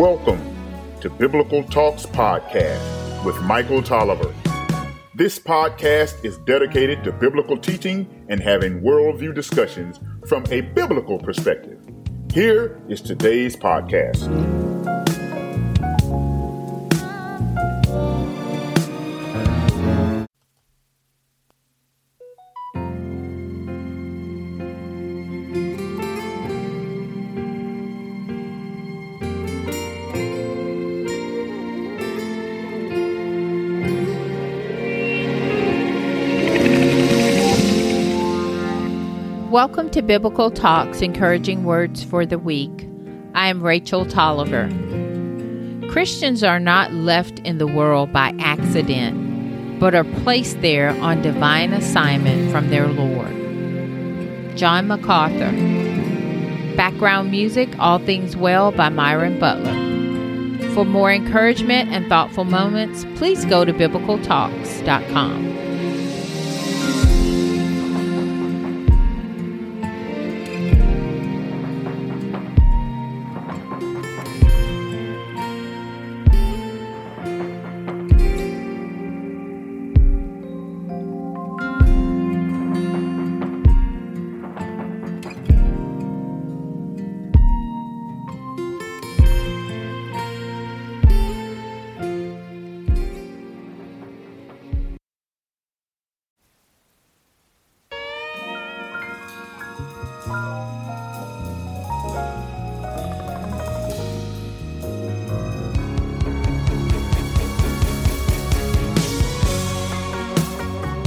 to Biblical Talks Podcast with Michael Tolliver. This podcast is dedicated to biblical teaching and having worldview discussions from a biblical perspective. Here is today's podcast. Welcome to Biblical Talks Encouraging Words for the Week. I am Rachel Tolliver. Christians are not left in the world by accident, but are placed there on divine assignment from their Lord. John MacArthur. Background music All Things Well by Myron Butler. For more encouragement and thoughtful moments, please go to biblicaltalks.com.